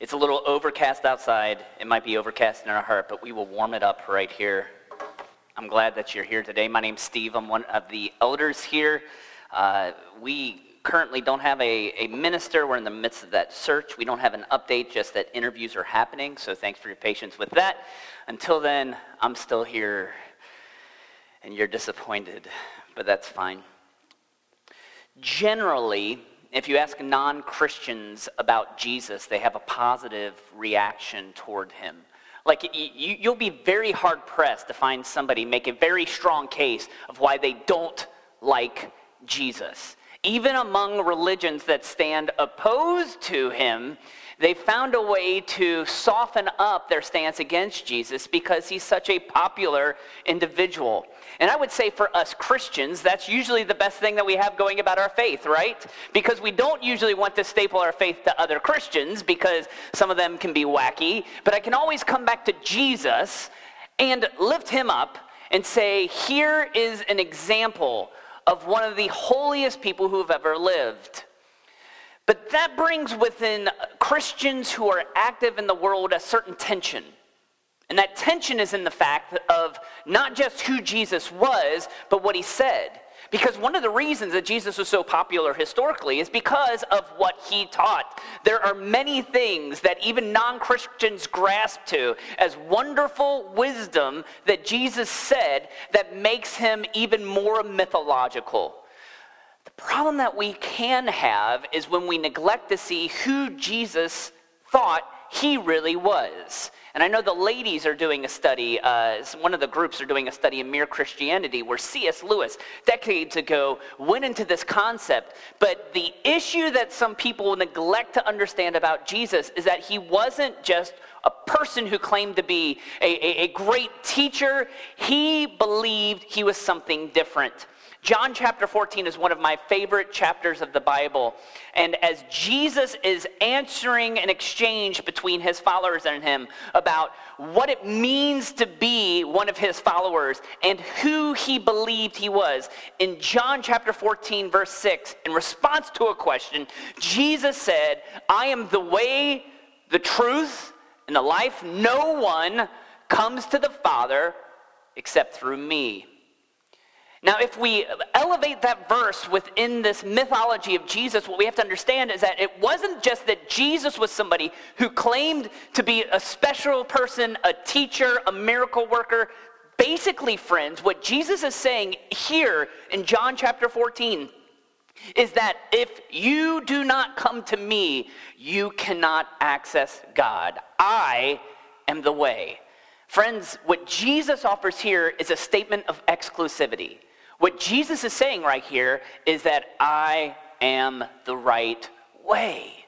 It's a little overcast outside. It might be overcast in our heart, but we will warm it up right here. I'm glad that you're here today. My name's Steve. I'm one of the elders here. Uh, we currently don't have a, a minister. We're in the midst of that search. We don't have an update, just that interviews are happening. So thanks for your patience with that. Until then, I'm still here, and you're disappointed, but that's fine. Generally, if you ask non Christians about Jesus, they have a positive reaction toward him. Like, you, you'll be very hard pressed to find somebody make a very strong case of why they don't like Jesus. Even among religions that stand opposed to him, they found a way to soften up their stance against Jesus because he's such a popular individual. And I would say for us Christians, that's usually the best thing that we have going about our faith, right? Because we don't usually want to staple our faith to other Christians because some of them can be wacky. But I can always come back to Jesus and lift him up and say, here is an example of one of the holiest people who have ever lived. But that brings within Christians who are active in the world a certain tension. And that tension is in the fact of not just who Jesus was, but what he said. Because one of the reasons that Jesus was so popular historically is because of what he taught. There are many things that even non Christians grasp to as wonderful wisdom that Jesus said that makes him even more mythological. The problem that we can have is when we neglect to see who Jesus thought he really was. And I know the ladies are doing a study, uh, one of the groups are doing a study in Mere Christianity where C.S. Lewis, decades ago, went into this concept. But the issue that some people neglect to understand about Jesus is that he wasn't just a person who claimed to be a, a, a great teacher, he believed he was something different. John chapter 14 is one of my favorite chapters of the Bible. And as Jesus is answering an exchange between his followers and him about what it means to be one of his followers and who he believed he was, in John chapter 14, verse 6, in response to a question, Jesus said, I am the way, the truth, and the life. No one comes to the Father except through me. Now, if we elevate that verse within this mythology of Jesus, what we have to understand is that it wasn't just that Jesus was somebody who claimed to be a special person, a teacher, a miracle worker. Basically, friends, what Jesus is saying here in John chapter 14 is that if you do not come to me, you cannot access God. I am the way. Friends, what Jesus offers here is a statement of exclusivity. What Jesus is saying right here is that I am the right way.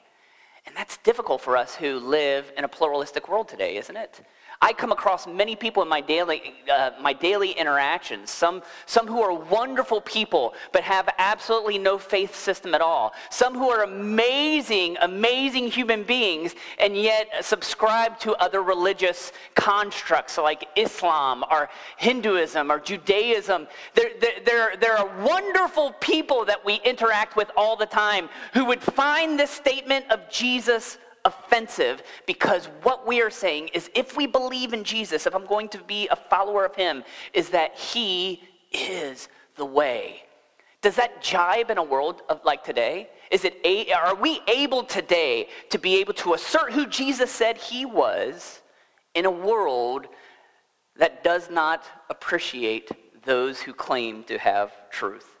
And that's difficult for us who live in a pluralistic world today, isn't it? I come across many people in my daily, uh, my daily interactions, some, some who are wonderful people but have absolutely no faith system at all. Some who are amazing, amazing human beings and yet subscribe to other religious constructs like Islam or Hinduism or Judaism. There, there, there, there are wonderful people that we interact with all the time who would find this statement of Jesus offensive because what we are saying is if we believe in Jesus, if I'm going to be a follower of him, is that he is the way. Does that jibe in a world of like today? Is it a, are we able today to be able to assert who Jesus said he was in a world that does not appreciate those who claim to have truth?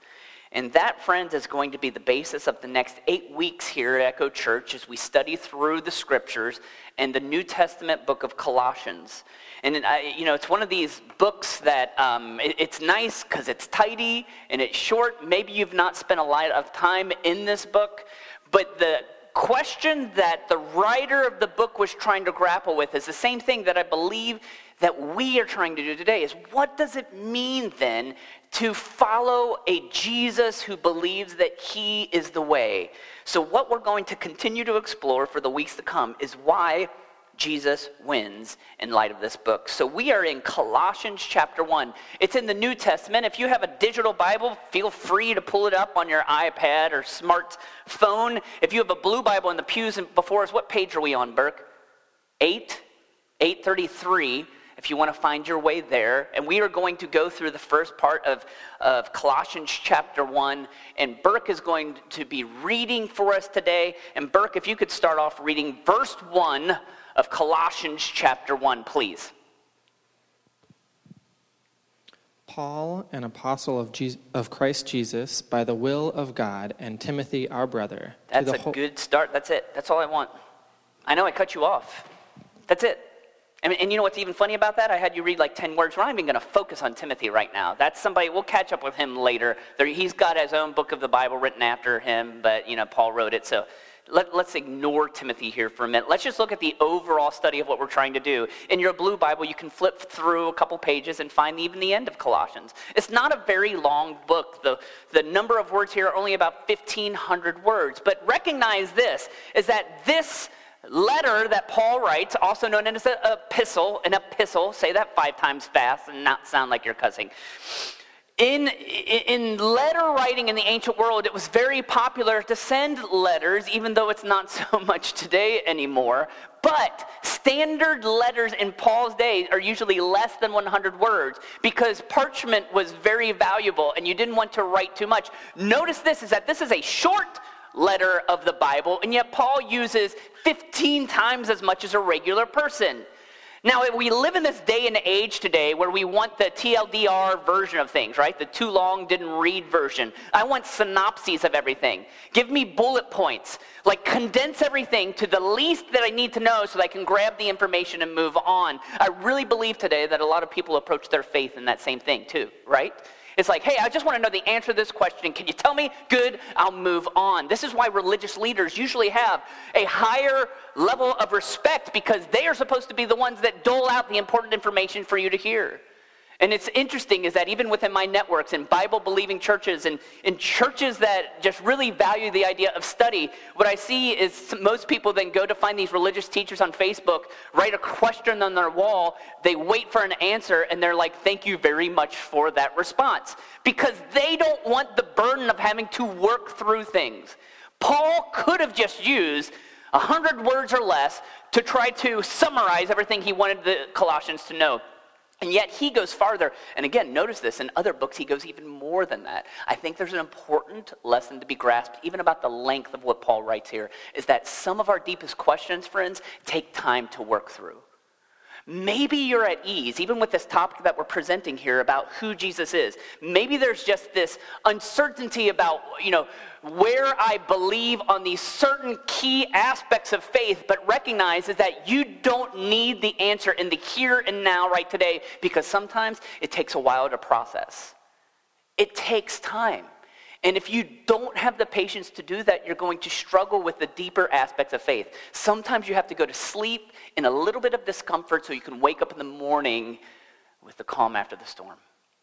And that, friends, is going to be the basis of the next eight weeks here at Echo Church as we study through the scriptures and the New Testament book of Colossians. And, you know, it's one of these books that um, it, it's nice because it's tidy and it's short. Maybe you've not spent a lot of time in this book, but the question that the writer of the book was trying to grapple with is the same thing that I believe that we are trying to do today is what does it mean then to follow a Jesus who believes that he is the way. So, what we're going to continue to explore for the weeks to come is why Jesus wins in light of this book. So we are in Colossians chapter 1. It's in the New Testament. If you have a digital Bible, feel free to pull it up on your iPad or smartphone. If you have a blue Bible in the pews before us, what page are we on, Burke? 8? 833 if you want to find your way there. And we are going to go through the first part of, of Colossians chapter 1. And Burke is going to be reading for us today. And Burke, if you could start off reading verse 1 of Colossians chapter 1, please. Paul, an apostle of, Jesus, of Christ Jesus, by the will of God, and Timothy, our brother. That's a good start. That's it. That's all I want. I know I cut you off. That's it. And, and, you know what's even funny about that? I had you read like 10 words. We're not even going to focus on Timothy right now. That's somebody, we'll catch up with him later. There, he's got his own book of the Bible written after him, but, you know, Paul wrote it. So let, us ignore Timothy here for a minute. Let's just look at the overall study of what we're trying to do. In your blue Bible, you can flip through a couple pages and find even the end of Colossians. It's not a very long book. The, the number of words here are only about 1,500 words. But recognize this, is that this letter that Paul writes, also known as an epistle, an epistle, say that five times fast and not sound like you're cussing. In, in letter writing in the ancient world, it was very popular to send letters, even though it's not so much today anymore. But standard letters in Paul's day are usually less than 100 words because parchment was very valuable and you didn't want to write too much. Notice this is that this is a short letter of the Bible, and yet Paul uses 15 times as much as a regular person. Now, we live in this day and age today where we want the TLDR version of things, right? The too long didn't read version. I want synopses of everything. Give me bullet points. Like, condense everything to the least that I need to know so that I can grab the information and move on. I really believe today that a lot of people approach their faith in that same thing, too, right? It's like, hey, I just want to know the answer to this question. Can you tell me? Good, I'll move on. This is why religious leaders usually have a higher level of respect because they are supposed to be the ones that dole out the important information for you to hear. And it's interesting is that even within my networks and Bible believing churches and in churches that just really value the idea of study, what I see is most people then go to find these religious teachers on Facebook, write a question on their wall, they wait for an answer, and they're like, thank you very much for that response. Because they don't want the burden of having to work through things. Paul could have just used a hundred words or less to try to summarize everything he wanted the Colossians to know. And yet he goes farther. And again, notice this in other books, he goes even more than that. I think there's an important lesson to be grasped, even about the length of what Paul writes here, is that some of our deepest questions, friends, take time to work through. Maybe you're at ease, even with this topic that we're presenting here about who Jesus is. Maybe there's just this uncertainty about, you know, where I believe on these certain key aspects of faith, but recognize is that you don't need the answer in the here and now right today because sometimes it takes a while to process. It takes time. And if you don't have the patience to do that, you're going to struggle with the deeper aspects of faith. Sometimes you have to go to sleep in a little bit of discomfort so you can wake up in the morning with the calm after the storm.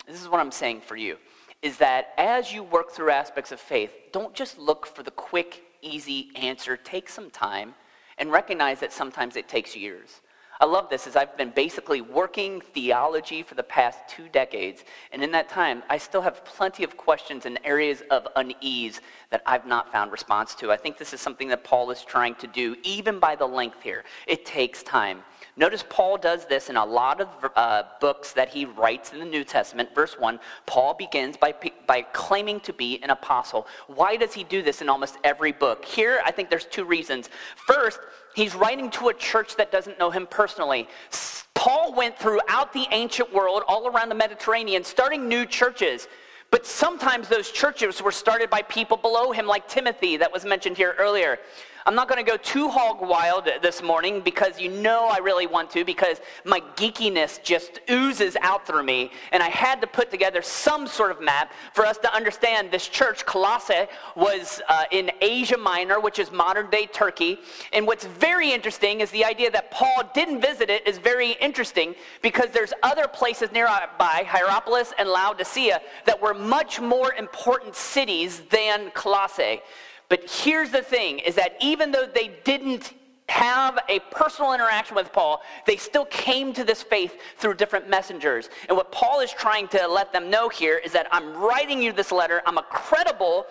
This is what I'm saying for you is that as you work through aspects of faith, don't just look for the quick, easy answer. Take some time and recognize that sometimes it takes years. I love this as I've been basically working theology for the past two decades. And in that time, I still have plenty of questions and areas of unease that I've not found response to. I think this is something that Paul is trying to do, even by the length here. It takes time. Notice Paul does this in a lot of uh, books that he writes in the New Testament. Verse 1, Paul begins by, by claiming to be an apostle. Why does he do this in almost every book? Here, I think there's two reasons. First, He's writing to a church that doesn't know him personally. Paul went throughout the ancient world, all around the Mediterranean, starting new churches. But sometimes those churches were started by people below him, like Timothy, that was mentioned here earlier. I'm not going to go too hog wild this morning because you know I really want to because my geekiness just oozes out through me. And I had to put together some sort of map for us to understand this church, Colossae, was uh, in Asia Minor, which is modern day Turkey. And what's very interesting is the idea that Paul didn't visit it is very interesting because there's other places nearby, Hierapolis and Laodicea, that were much more important cities than Colossae. But here's the thing is that even though they didn't have a personal interaction with Paul, they still came to this faith through different messengers. And what Paul is trying to let them know here is that I'm writing you this letter, I'm a credible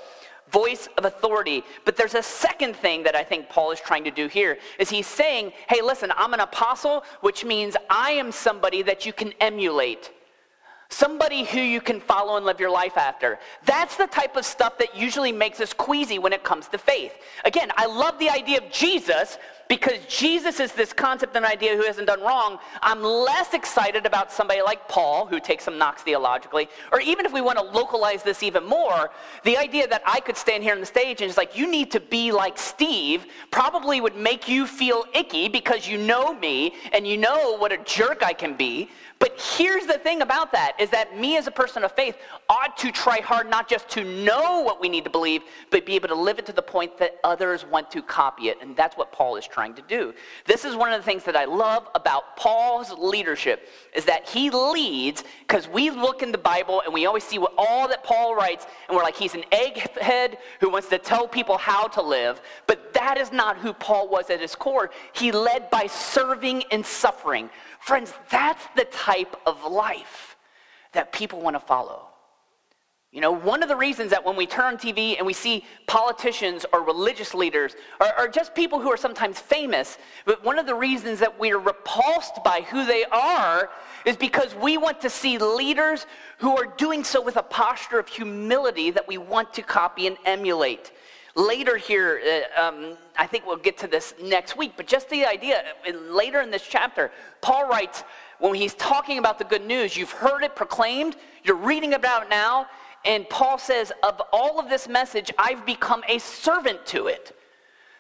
voice of authority. But there's a second thing that I think Paul is trying to do here is he's saying, "Hey, listen, I'm an apostle, which means I am somebody that you can emulate." Somebody who you can follow and live your life after. That's the type of stuff that usually makes us queasy when it comes to faith. Again, I love the idea of Jesus because Jesus is this concept and idea who hasn't done wrong. I'm less excited about somebody like Paul, who takes some knocks theologically, or even if we want to localize this even more, the idea that I could stand here on the stage and it's like, you need to be like Steve, probably would make you feel icky because you know me and you know what a jerk I can be. But here's the thing about that is that me as a person of faith ought to try hard not just to know what we need to believe, but be able to live it to the point that others want to copy it. And that's what Paul is trying to do. This is one of the things that I love about Paul's leadership is that he leads because we look in the Bible and we always see what all that Paul writes and we're like he's an egghead who wants to tell people how to live, but that is not who Paul was at his core. He led by serving and suffering. Friends, that's the type of life that people want to follow. You know, one of the reasons that when we turn on TV and we see politicians or religious leaders or, or, just people who are sometimes famous, but one of the reasons that we are repulsed by who they are is because we want to see leaders who are doing so with a posture of humility that we want to copy and emulate. Later here, uh, um, I think we'll get to this next week, but just the idea, later in this chapter, Paul writes, when he's talking about the good news, you've heard it proclaimed, you're reading about it now, and Paul says, of all of this message, I've become a servant to it.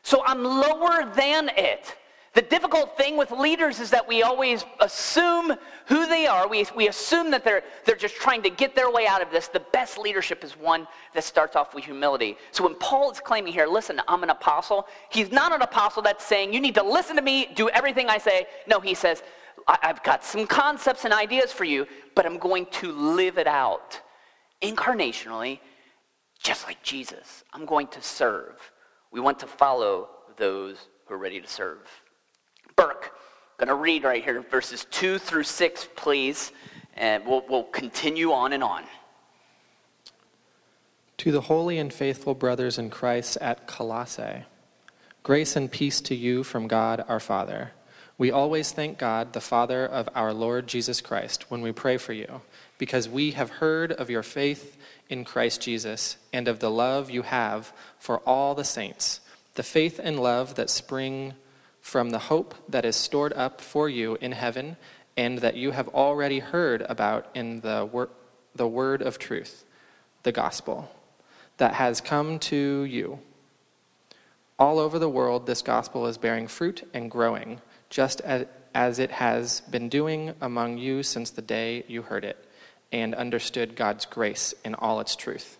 So I'm lower than it. The difficult thing with leaders is that we always assume who they are. We, we assume that they're, they're just trying to get their way out of this. The best leadership is one that starts off with humility. So when Paul is claiming here, listen, I'm an apostle, he's not an apostle that's saying, you need to listen to me, do everything I say. No, he says, I've got some concepts and ideas for you, but I'm going to live it out incarnationally, just like Jesus. I'm going to serve. We want to follow those who are ready to serve. Burke. I'm going to read right here verses 2 through 6, please, and we'll, we'll continue on and on. To the holy and faithful brothers in Christ at Colossae, grace and peace to you from God our Father. We always thank God, the Father of our Lord Jesus Christ, when we pray for you, because we have heard of your faith in Christ Jesus and of the love you have for all the saints, the faith and love that spring from the hope that is stored up for you in heaven and that you have already heard about in the, wor- the word of truth, the gospel, that has come to you. All over the world, this gospel is bearing fruit and growing, just as, as it has been doing among you since the day you heard it and understood God's grace in all its truth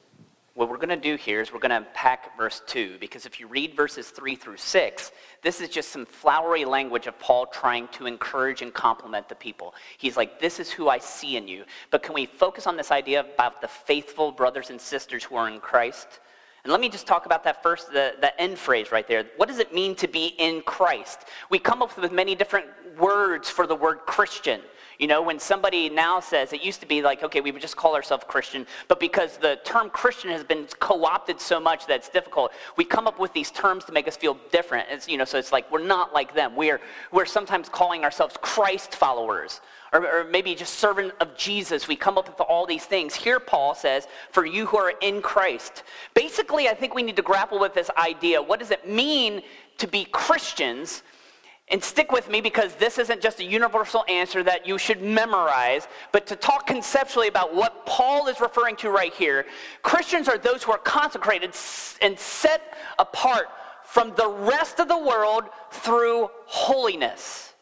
what we're going to do here is we're going to unpack verse 2 because if you read verses 3 through 6, this is just some flowery language of Paul trying to encourage and compliment the people. He's like, This is who I see in you. But can we focus on this idea about the faithful brothers and sisters who are in Christ? And let me just talk about that first, the, the end phrase right there. What does it mean to be in Christ? We come up with many different words for the word Christian. You know, when somebody now says, it used to be like, okay, we would just call ourselves Christian, but because the term Christian has been co opted so much that it's difficult, we come up with these terms to make us feel different. It's, you know, so it's like we're not like them. We're, we're sometimes calling ourselves Christ followers. Or, or maybe just servant of Jesus. We come up with all these things. Here, Paul says, for you who are in Christ. Basically, I think we need to grapple with this idea. What does it mean to be Christians? And stick with me because this isn't just a universal answer that you should memorize, but to talk conceptually about what Paul is referring to right here. Christians are those who are consecrated and set apart from the rest of the world through holiness.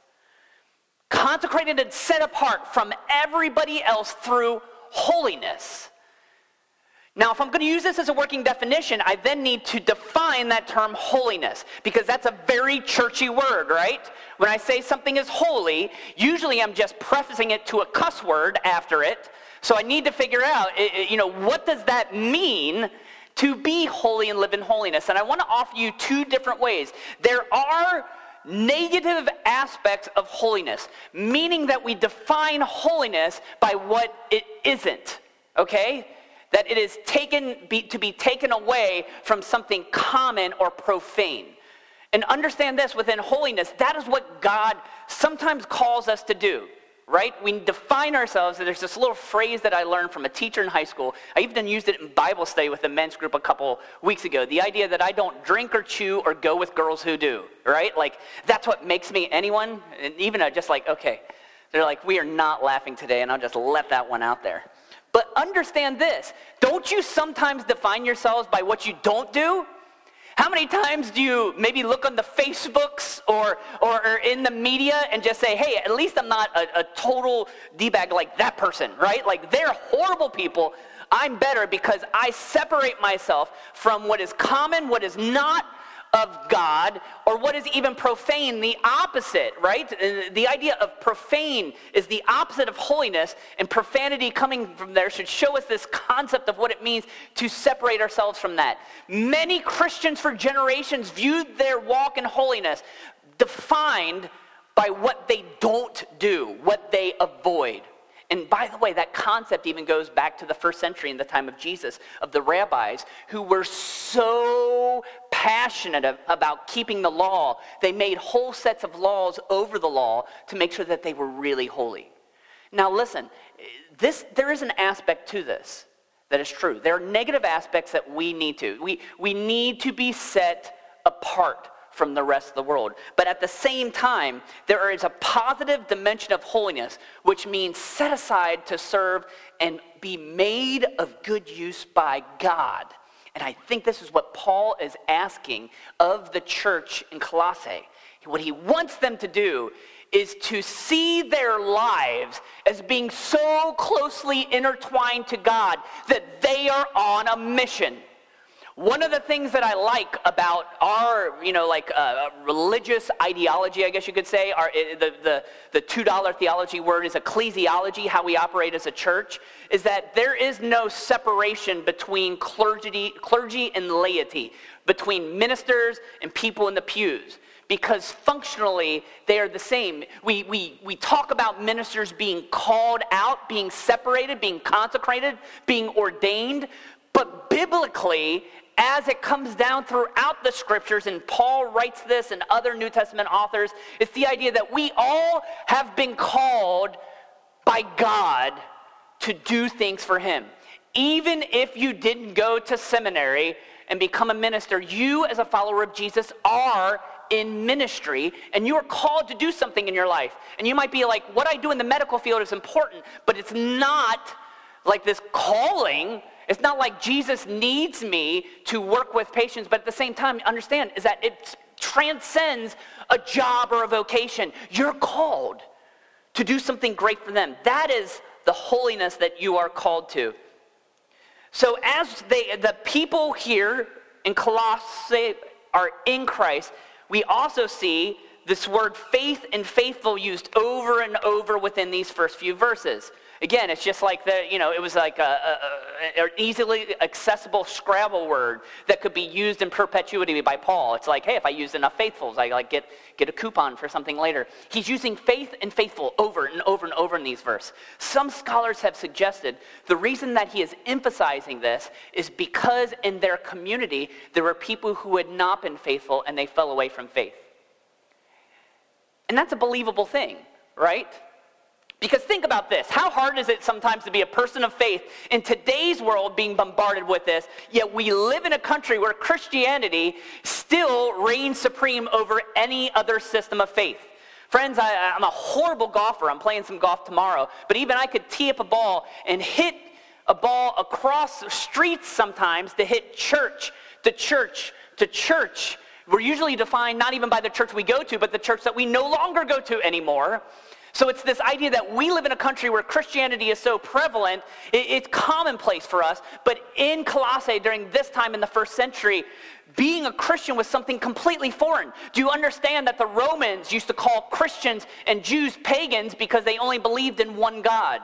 Consecrated and set apart from everybody else through holiness. Now, if I'm going to use this as a working definition, I then need to define that term holiness because that's a very churchy word, right? When I say something is holy, usually I'm just prefacing it to a cuss word after it. So I need to figure out, you know, what does that mean to be holy and live in holiness? And I want to offer you two different ways. There are negative aspects of holiness, meaning that we define holiness by what it isn't, okay? That it is taken be, to be taken away from something common or profane. And understand this within holiness, that is what God sometimes calls us to do right? We define ourselves. There's this little phrase that I learned from a teacher in high school. I even used it in Bible study with the men's group a couple weeks ago. The idea that I don't drink or chew or go with girls who do, right? Like, that's what makes me anyone. And even just like, okay, they're like, we are not laughing today, and I'll just let that one out there. But understand this don't you sometimes define yourselves by what you don't do? How many times do you maybe look on the Facebooks or, or, or in the media and just say, hey, at least I'm not a, a total D-bag like that person, right? Like they're horrible people. I'm better because I separate myself from what is common, what is not of God, or what is even profane, the opposite, right? Uh, the idea of profane is the opposite of holiness, and profanity coming from there should show us this concept of what it means to separate ourselves from that. Many Christians for generations viewed their walk in holiness defined by what they don't do, what they avoid. And by the way, that concept even goes back to the first century in the time of Jesus, of the rabbis who were so passionate about keeping the law, they made whole sets of laws over the law to make sure that they were really holy. Now, listen, this, there is an aspect to this that is true. There are negative aspects that we need to. We, we need to be set apart from the rest of the world. But at the same time, there is a positive dimension of holiness, which means set aside to serve and be made of good use by God. And I think this is what Paul is asking of the church in Colossae. What he wants them to do is to see their lives as being so closely intertwined to God that they are on a mission. One of the things that I like about our, you know, like uh, religious ideology, I guess you could say, our, the, the, the $2 theology word is ecclesiology, how we operate as a church, is that there is no separation between clergy, clergy and laity, between ministers and people in the pews because functionally they are the same. We, we, we talk about ministers being called out, being separated, being consecrated, being ordained, but biblically, as it comes down throughout the scriptures, and Paul writes this and other New Testament authors, it's the idea that we all have been called by God to do things for Him. Even if you didn't go to seminary and become a minister, you, as a follower of Jesus, are in ministry and you are called to do something in your life. And you might be like, what I do in the medical field is important, but it's not like this calling it's not like Jesus needs me to work with patients, but at the same time, understand is that it transcends a job or a vocation. You're called to do something great for them. That is the holiness that you are called to. So as they, the people here in Colossae are in Christ, we also see this word faith and faithful used over and over within these first few verses. Again, it's just like the, you know, it was like an easily accessible Scrabble word that could be used in perpetuity by Paul. It's like, hey, if I use enough faithfuls, I like get, get a coupon for something later. He's using faith and faithful over and over and over in these verses. Some scholars have suggested the reason that he is emphasizing this is because in their community there were people who had not been faithful and they fell away from faith. And that's a believable thing, right? Because think about this. How hard is it sometimes to be a person of faith in today's world being bombarded with this, yet we live in a country where Christianity still reigns supreme over any other system of faith? Friends, I, am a horrible golfer. I'm playing some golf tomorrow. But even I could tee up a ball and hit a ball across streets sometimes to hit church to church to church. We're usually defined not even by the church we go to, but the church that we no longer go to anymore. So it's this idea that we live in a country where Christianity is so prevalent, it's commonplace for us. But in Colossae, during this time in the first century, being a Christian was something completely foreign. Do you understand that the Romans used to call Christians and Jews pagans because they only believed in one God?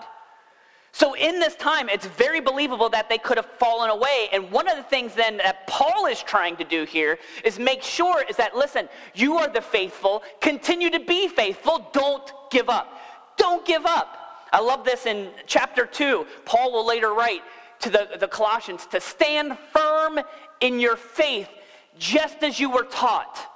So, in this time, it's very believable that they could have fallen away. And one of the things then that Paul is trying to do here is make sure is that, listen, you are the faithful, continue to be faithful, don't give up. Don't give up. I love this in chapter 2. Paul will later write to the, the Colossians to stand firm in your faith, just as you were taught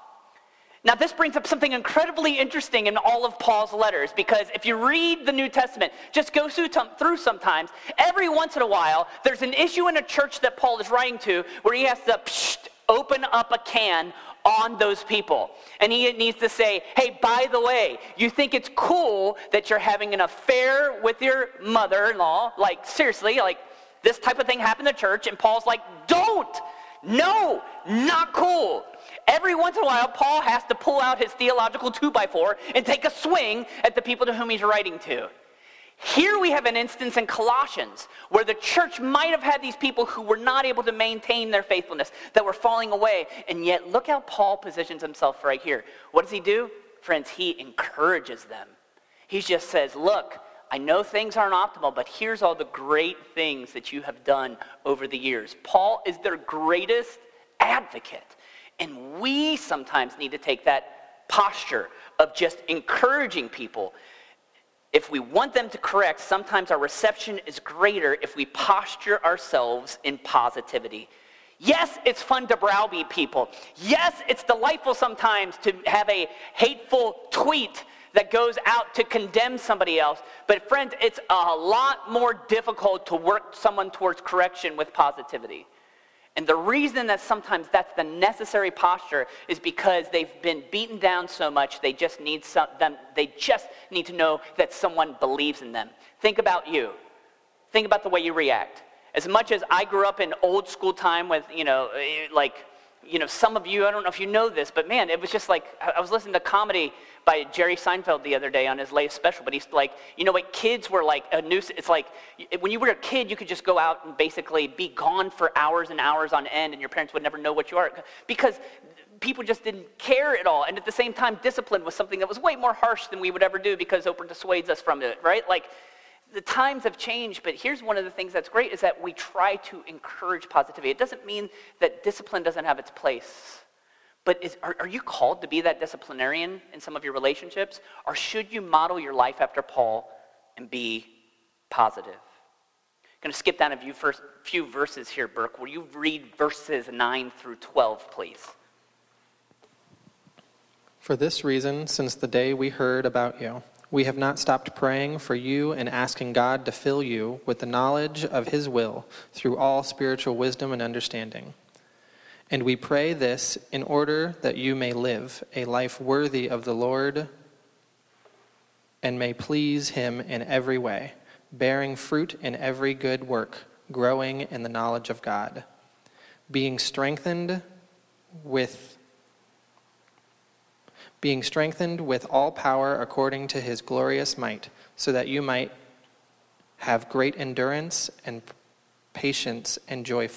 now, this brings up something incredibly interesting in all of Paul's letters because if you read the New Testament, just go through, sometimes, every once in a while, there's an issue in a church that Paul is writing to where he has to psh, open up a can on those people. And he needs to say, hey, by the way, you think it's cool that you're having an affair with your mother in law? Like, seriously, like, this type of thing happened in church, and Paul's like, don't! No, not cool. Every once in a while, Paul has to pull out his theological two by four and take a swing at the people to whom he's writing to. Here we have an instance in Colossians where the church might have had these people who were not able to maintain their faithfulness, that were falling away. And yet, look how Paul positions himself right here. What does he do? Friends, he encourages them. He just says, Look, I know things aren't optimal, but here's all the great things that you have done over the years. Paul is their greatest advocate. And we sometimes need to take that posture of just encouraging people. If we want them to correct, sometimes our reception is greater if we posture ourselves in positivity. Yes, it's fun to browbeat people. Yes, it's delightful sometimes to have a hateful tweet that goes out to condemn somebody else. But, friends, it's a lot more difficult to work someone towards correction with positivity. And the reason that sometimes that's the necessary posture is because they've been beaten down so much they just need some, them they just need to know that someone believes in them. Think about you. Think about the way you react. As much as I grew up in old school time with, you know, eh, like you know, some of you, I don't know if you know this, but man, it was just like, I was listening to comedy by Jerry Seinfeld the other day on his latest special, but he's like, you know what, kids were like a nuisance. It's like, when you were a kid, you could just go out and basically be gone for hours and hours on end, and your parents would never know what you are. Because people just didn't care at all. And at the same time, discipline was something that was way more harsh than we would ever do because Oprah dissuades us from it, right? Like, the times have changed, but here's one of the things that's great is that we try to encourage positivity. It doesn't mean that discipline doesn't have its place. But is, are, are you called to be that disciplinarian in some of your relationships? Or should you model your life after Paul and be positive? I'm going to skip down a few, first, few verses here, Burke. Will you read verses 9 through 12, please? For this reason, since the day we heard about you, we have not stopped praying for you and asking God to fill you with the knowledge of His will through all spiritual wisdom and understanding. And we pray this in order that you may live a life worthy of the Lord and may please Him in every way, bearing fruit in every good work, growing in the knowledge of God, being strengthened with being strengthened with all power according to his glorious might, so that you might have great endurance and patience and, joy,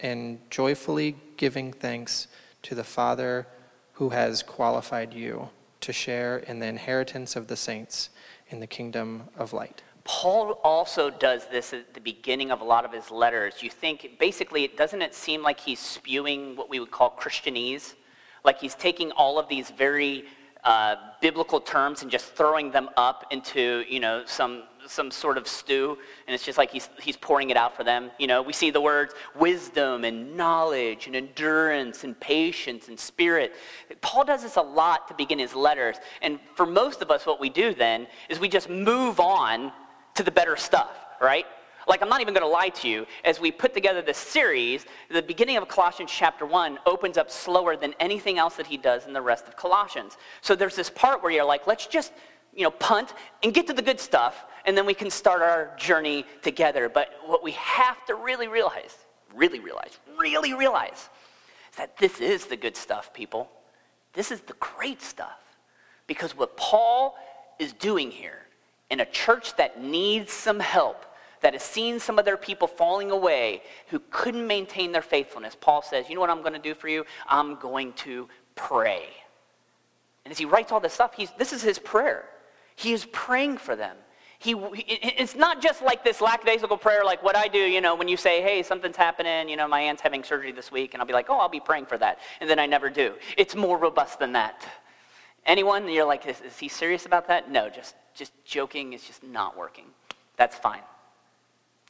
and joyfully giving thanks to the Father who has qualified you to share in the inheritance of the saints in the kingdom of light. Paul also does this at the beginning of a lot of his letters. You think, basically, it doesn't it seem like he's spewing what we would call Christianese? Like he's taking all of these very uh, biblical terms and just throwing them up into you know some some sort of stew. And it's just like he's, he's pouring it out for them. You know we see the words wisdom and knowledge and endurance and patience and spirit. Paul does this a lot to begin his letters. And for most of us what we do then is we just move on to the better stuff right like, I'm not even going to lie to you. As we put together this series, the beginning of Colossians chapter 1 opens up slower than anything else that he does in the rest of Colossians. So there's this part where you're like, let's just, you know, punt and get to the good stuff, and then we can start our journey together. But what we have to really realize, really realize, really realize, is that this is the good stuff, people. This is the great stuff. Because what Paul is doing here in a church that needs some help, that has seen some of their people falling away who couldn't maintain their faithfulness, Paul says, You know what I'm going to do for you? I'm going to pray. And as he writes all this stuff, he's, this is his prayer. He is praying for them. He, it's not just like this lackadaisical prayer, like what I do, you know, when you say, hey, something's happening, you know, my aunt's having surgery this week, and I'll be like, oh, I'll be praying for that. And then I never do. It's more robust than that. Anyone, you're like, is, is he serious about that? No, just, just joking is just not working. That's fine.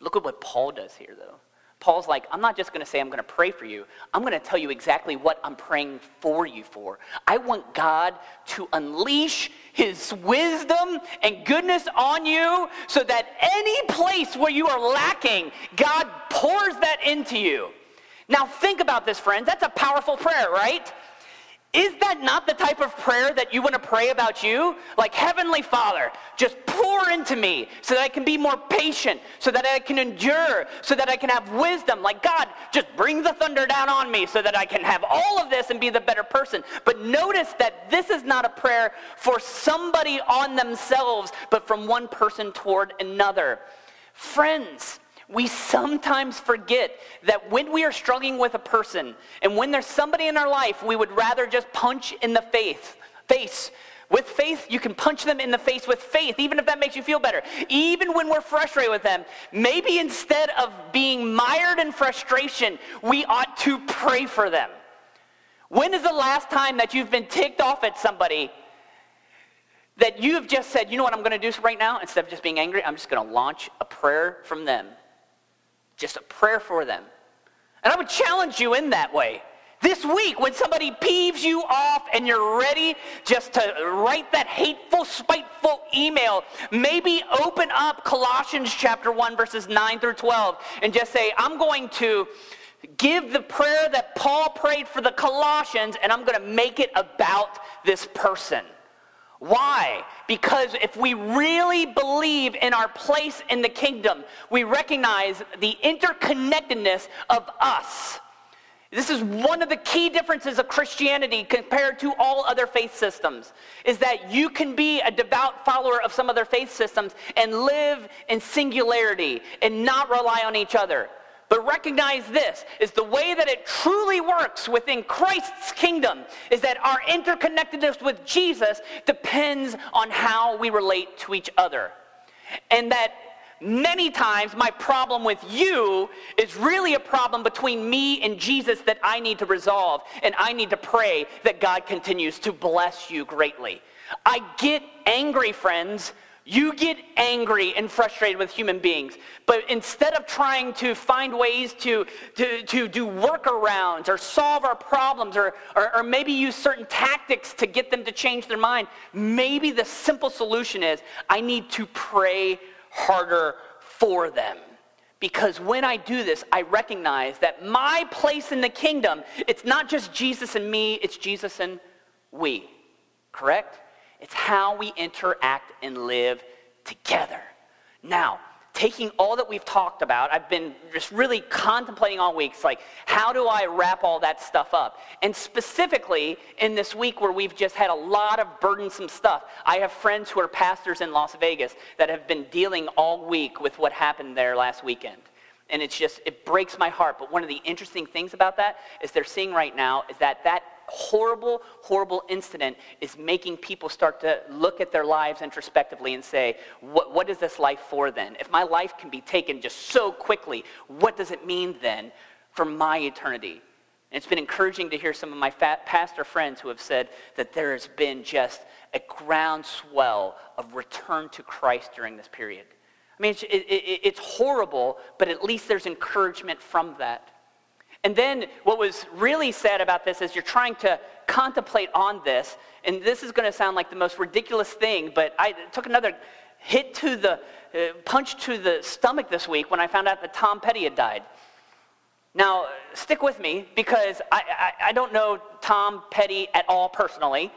Look at what Paul does here, though. Paul's like, I'm not just going to say I'm going to pray for you. I'm going to tell you exactly what I'm praying for you for. I want God to unleash his wisdom and goodness on you so that any place where you are lacking, God pours that into you. Now, think about this, friends. That's a powerful prayer, right? Is that not the type of prayer that you want to pray about you? Like, Heavenly Father, just pour into me so that I can be more patient, so that I can endure, so that I can have wisdom. Like, God, just bring the thunder down on me so that I can have all of this and be the better person. But notice that this is not a prayer for somebody on themselves, but from one person toward another. Friends, we sometimes forget that when we are struggling with a person and when there's somebody in our life, we would rather just punch in the face. Face. With faith, you can punch them in the face with faith, even if that makes you feel better. Even when we're frustrated with them, maybe instead of being mired in frustration, we ought to pray for them. When is the last time that you've been ticked off at somebody that you have just said, you know what I'm going to do right now? Instead of just being angry, I'm just going to launch a prayer from them just a prayer for them. And I would challenge you in that way. This week, when somebody peeves you off and you're ready just to write that hateful, spiteful email, maybe open up Colossians chapter 1, verses 9 through 12, and just say, I'm going to give the prayer that Paul prayed for the Colossians, and I'm going to make it about this person. Why? Because if we really believe in our place in the kingdom, we recognize the interconnectedness of us. This is one of the key differences of Christianity compared to all other faith systems is that you can be a devout follower of some other faith systems and live in singularity and not rely on each other. But recognize this is the way that it truly works within Christ's kingdom is that our interconnectedness with Jesus depends on how we relate to each other. And that many times my problem with you is really a problem between me and Jesus that I need to resolve. And I need to pray that God continues to bless you greatly. I get angry, friends, you get angry and frustrated with human beings, but instead of trying to find ways to, to, to do workarounds or solve our problems or, or, or maybe use certain tactics to get them to change their mind, maybe the simple solution is I need to pray harder for them. Because when I do this, I recognize that my place in the kingdom, it's not just Jesus and me, it's Jesus and we. Correct? It's how we interact and live together. Now, taking all that we've talked about, I've been just really contemplating all week. It's like, how do I wrap all that stuff up? And specifically in this week where we've just had a lot of burdensome stuff, I have friends who are pastors in Las Vegas that have been dealing all week with what happened there last weekend. And it's just, it breaks my heart. But one of the interesting things about that is they're seeing right now is that that horrible, horrible incident is making people start to look at their lives introspectively and say, what, what is this life for then? If my life can be taken just so quickly, what does it mean then for my eternity? And it's been encouraging to hear some of my pastor friends who have said that there has been just a groundswell of return to Christ during this period. I mean, it's, it, it, it's horrible, but at least there's encouragement from that. And then what was really sad about this is you're trying to contemplate on this, and this is going to sound like the most ridiculous thing, but I took another hit to the uh, punch to the stomach this week when I found out that Tom Petty had died. Now, stick with me because I, I, I don't know Tom Petty at all personally.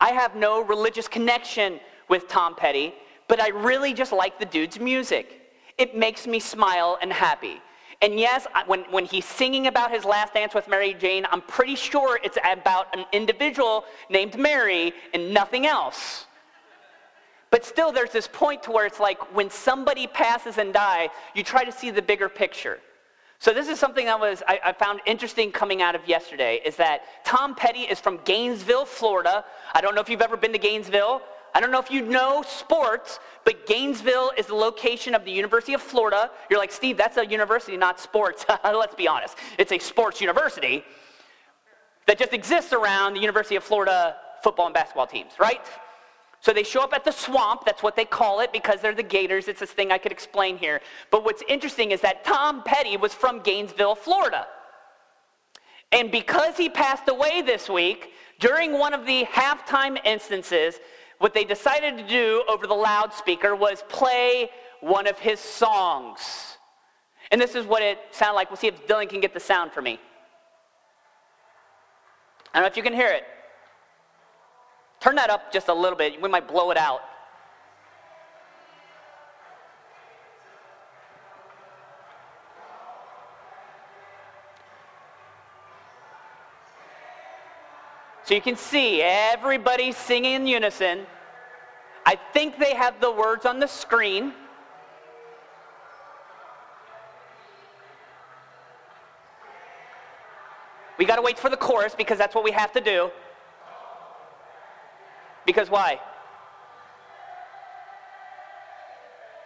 I have no religious connection with Tom Petty, but I really just like the dude's music. It makes me smile and happy. And yes, when, when he's singing about his last dance with Mary Jane, I'm pretty sure it's about an individual named Mary and nothing else. But still, there's this point to where it's like when somebody passes and dies, you try to see the bigger picture. So this is something that was I, I, found interesting coming out of yesterday is that Tom Petty is from Gainesville, Florida. I don't know if you've ever been to Gainesville. I don't know if you know sports, but Gainesville is the location of the University of Florida. You're like, Steve, that's a university, not sports. Let's be honest. It's a sports university that just exists around the University of Florida football and basketball teams, right? So they show up at the swamp. That's what they call it because they're the Gators. It's this thing I could explain here. But what's interesting is that Tom Petty was from Gainesville, Florida. And because he passed away this week, during one of the halftime instances, what they decided to do over the loudspeaker was play one of his songs. And this is what it sounded like. We'll see if Dylan can get the sound for me. I don't know if you can hear it. Turn that up just a little bit. We might blow it out. So you can see everybody singing in unison. I think they have the words on the screen. We got to wait for the chorus because that's what we have to do. Because why?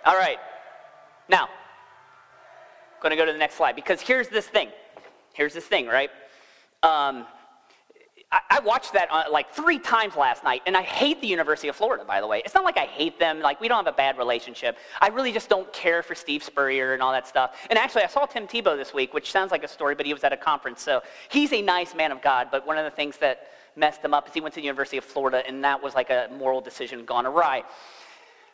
All right. Now, going to go to the next slide because here's this thing. Here's this thing, right? Um, I, watched that uh, like three times last night, and I hate the University of Florida, by the way. It's not like I hate them, like, we don't have a bad relationship. I really just don't care for Steve Spurrier and all that stuff. And actually, I saw Tim Tebow this week, which sounds like a story, but he was at a conference, so he's a nice man of God, but one of the things that messed him up is he went to the University of Florida, and that was like a moral decision gone awry.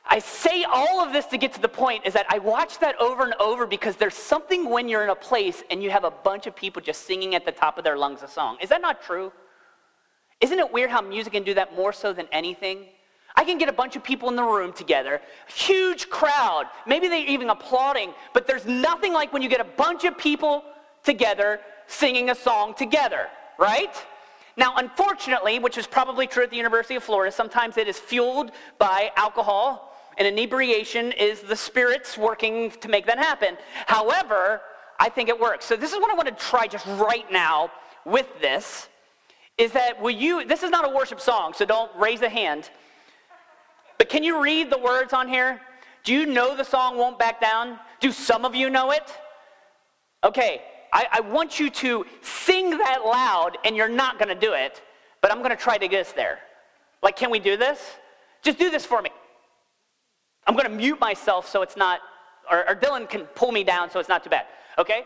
I say all of this to get to the point is that I watch that over and over because there's something when you're in a place and you have a bunch of people just singing at the top of their lungs a song. Is that not true? Isn't it weird how music can do that more so than anything? I can get a bunch of people in the room together, huge crowd, maybe they're even applauding, but there's nothing like when you get a bunch of people together singing a song together, right? Now, unfortunately, which is probably true at the University of Florida, sometimes it is fueled by alcohol, and inebriation is the spirits working to make that happen. However, I think it works. So, this is what I want to try just right now with this is that will you, this is not a worship song, so don't raise a hand. But can you read the words on here? Do you know the song Won't Back Down? Do some of you know it? Okay, I, I want you to sing that loud, and you're not going to do it, but I'm going to try to get us there. Like, can we do this? Just do this for me. I'm going to mute myself so it's not, or, or Dylan can pull me down so it's not too bad. Okay?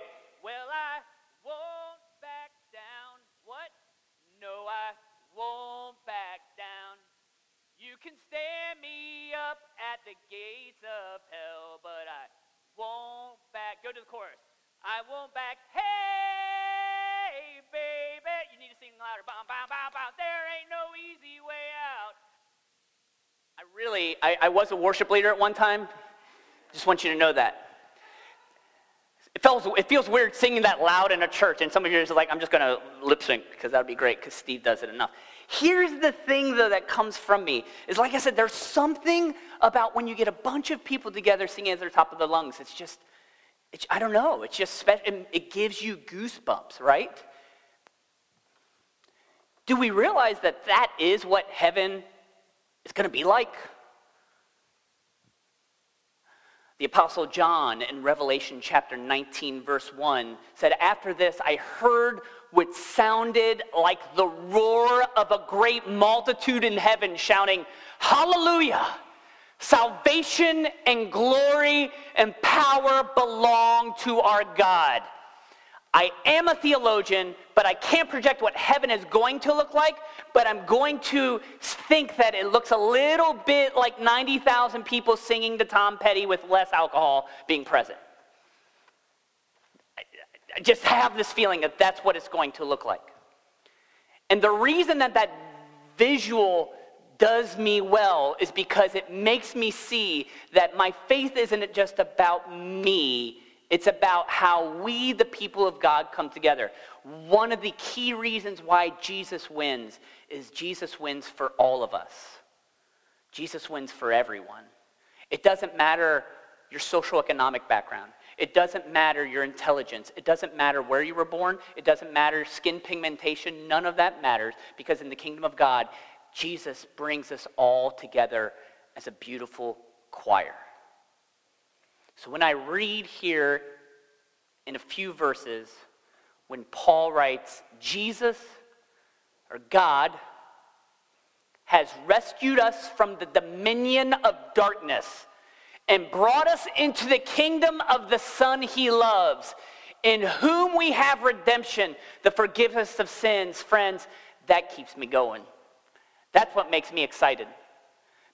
At the gates of hell, but I won't back. Go to the chorus. I won't back. Hey, baby. You need to sing louder. Bow, bow, bow, bow. There ain't no easy way out. I really, I, I was a worship leader at one time. Just want you to know that. It feels, it feels weird singing that loud in a church, and some of you are just like, I'm just going to lip sync because that would be great because Steve does it enough. Here's the thing, though, that comes from me is like I said, there's something about when you get a bunch of people together singing at the top of their lungs. It's just, it's, I don't know, it's just. It gives you goosebumps, right? Do we realize that that is what heaven is going to be like? The Apostle John in Revelation chapter 19, verse 1 said, After this I heard what sounded like the roar of a great multitude in heaven shouting, Hallelujah! Salvation and glory and power belong to our God. I am a theologian, but I can't project what heaven is going to look like, but I'm going to think that it looks a little bit like 90,000 people singing to Tom Petty with less alcohol being present. I just have this feeling that that's what it's going to look like. And the reason that that visual does me well is because it makes me see that my faith isn't just about me, it's about how we, the people of God, come together. One of the key reasons why Jesus wins is Jesus wins for all of us. Jesus wins for everyone. It doesn't matter your social economic background. It doesn't matter your intelligence. It doesn't matter where you were born. It doesn't matter skin pigmentation. None of that matters because in the kingdom of God, Jesus brings us all together as a beautiful choir. So when I read here in a few verses, when Paul writes, Jesus or God has rescued us from the dominion of darkness and brought us into the kingdom of the Son he loves, in whom we have redemption, the forgiveness of sins. Friends, that keeps me going. That's what makes me excited.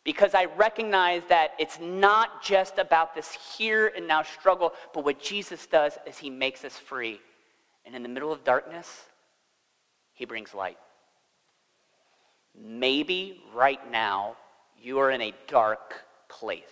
Because I recognize that it's not just about this here and now struggle, but what Jesus does is he makes us free. And in the middle of darkness, he brings light. Maybe right now you are in a dark place.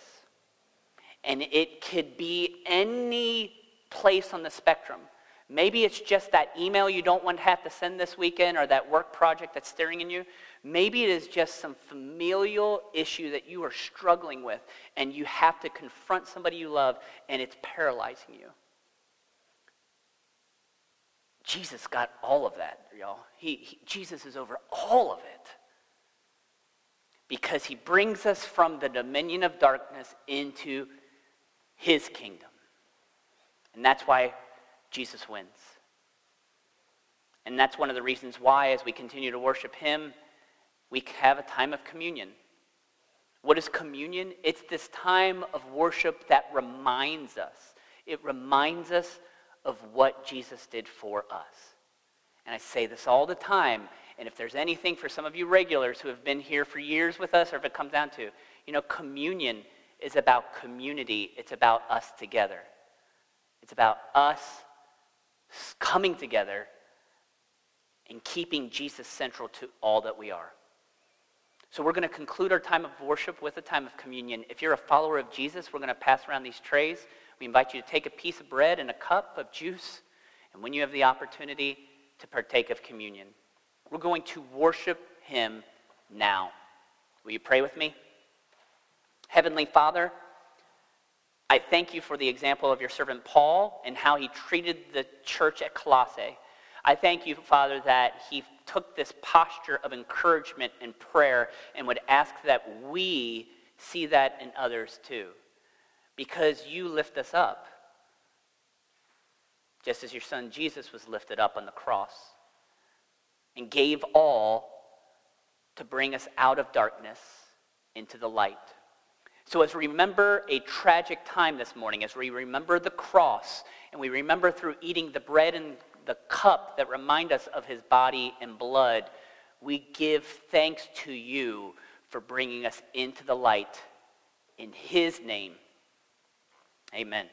And it could be any place on the spectrum. Maybe it's just that email you don't want to have to send this weekend or that work project that's staring in you. Maybe it is just some familial issue that you are struggling with and you have to confront somebody you love and it's paralyzing you. Jesus got all of that, y'all. He, he, Jesus is over all of it because he brings us from the dominion of darkness into his kingdom. And that's why Jesus wins. And that's one of the reasons why, as we continue to worship him, we have a time of communion. What is communion? It's this time of worship that reminds us. It reminds us of what Jesus did for us. And I say this all the time and if there's anything for some of you regulars who have been here for years with us, or if it comes down to, you know, communion is about community, it's about us together. It's about us coming together and keeping Jesus central to all that we are. So we're going to conclude our time of worship with a time of communion. If you're a follower of Jesus, we're going to pass around these trays. We invite you to take a piece of bread and a cup of juice, and when you have the opportunity, to partake of communion. We're going to worship him now. Will you pray with me? Heavenly Father, I thank you for the example of your servant Paul and how he treated the church at Colossae. I thank you, Father, that he took this posture of encouragement and prayer and would ask that we see that in others too. Because you lift us up, just as your son Jesus was lifted up on the cross and gave all to bring us out of darkness into the light. So, as we remember a tragic time this morning, as we remember the cross, and we remember through eating the bread and the cup that remind us of his body and blood, we give thanks to you for bringing us into the light. In his name, amen.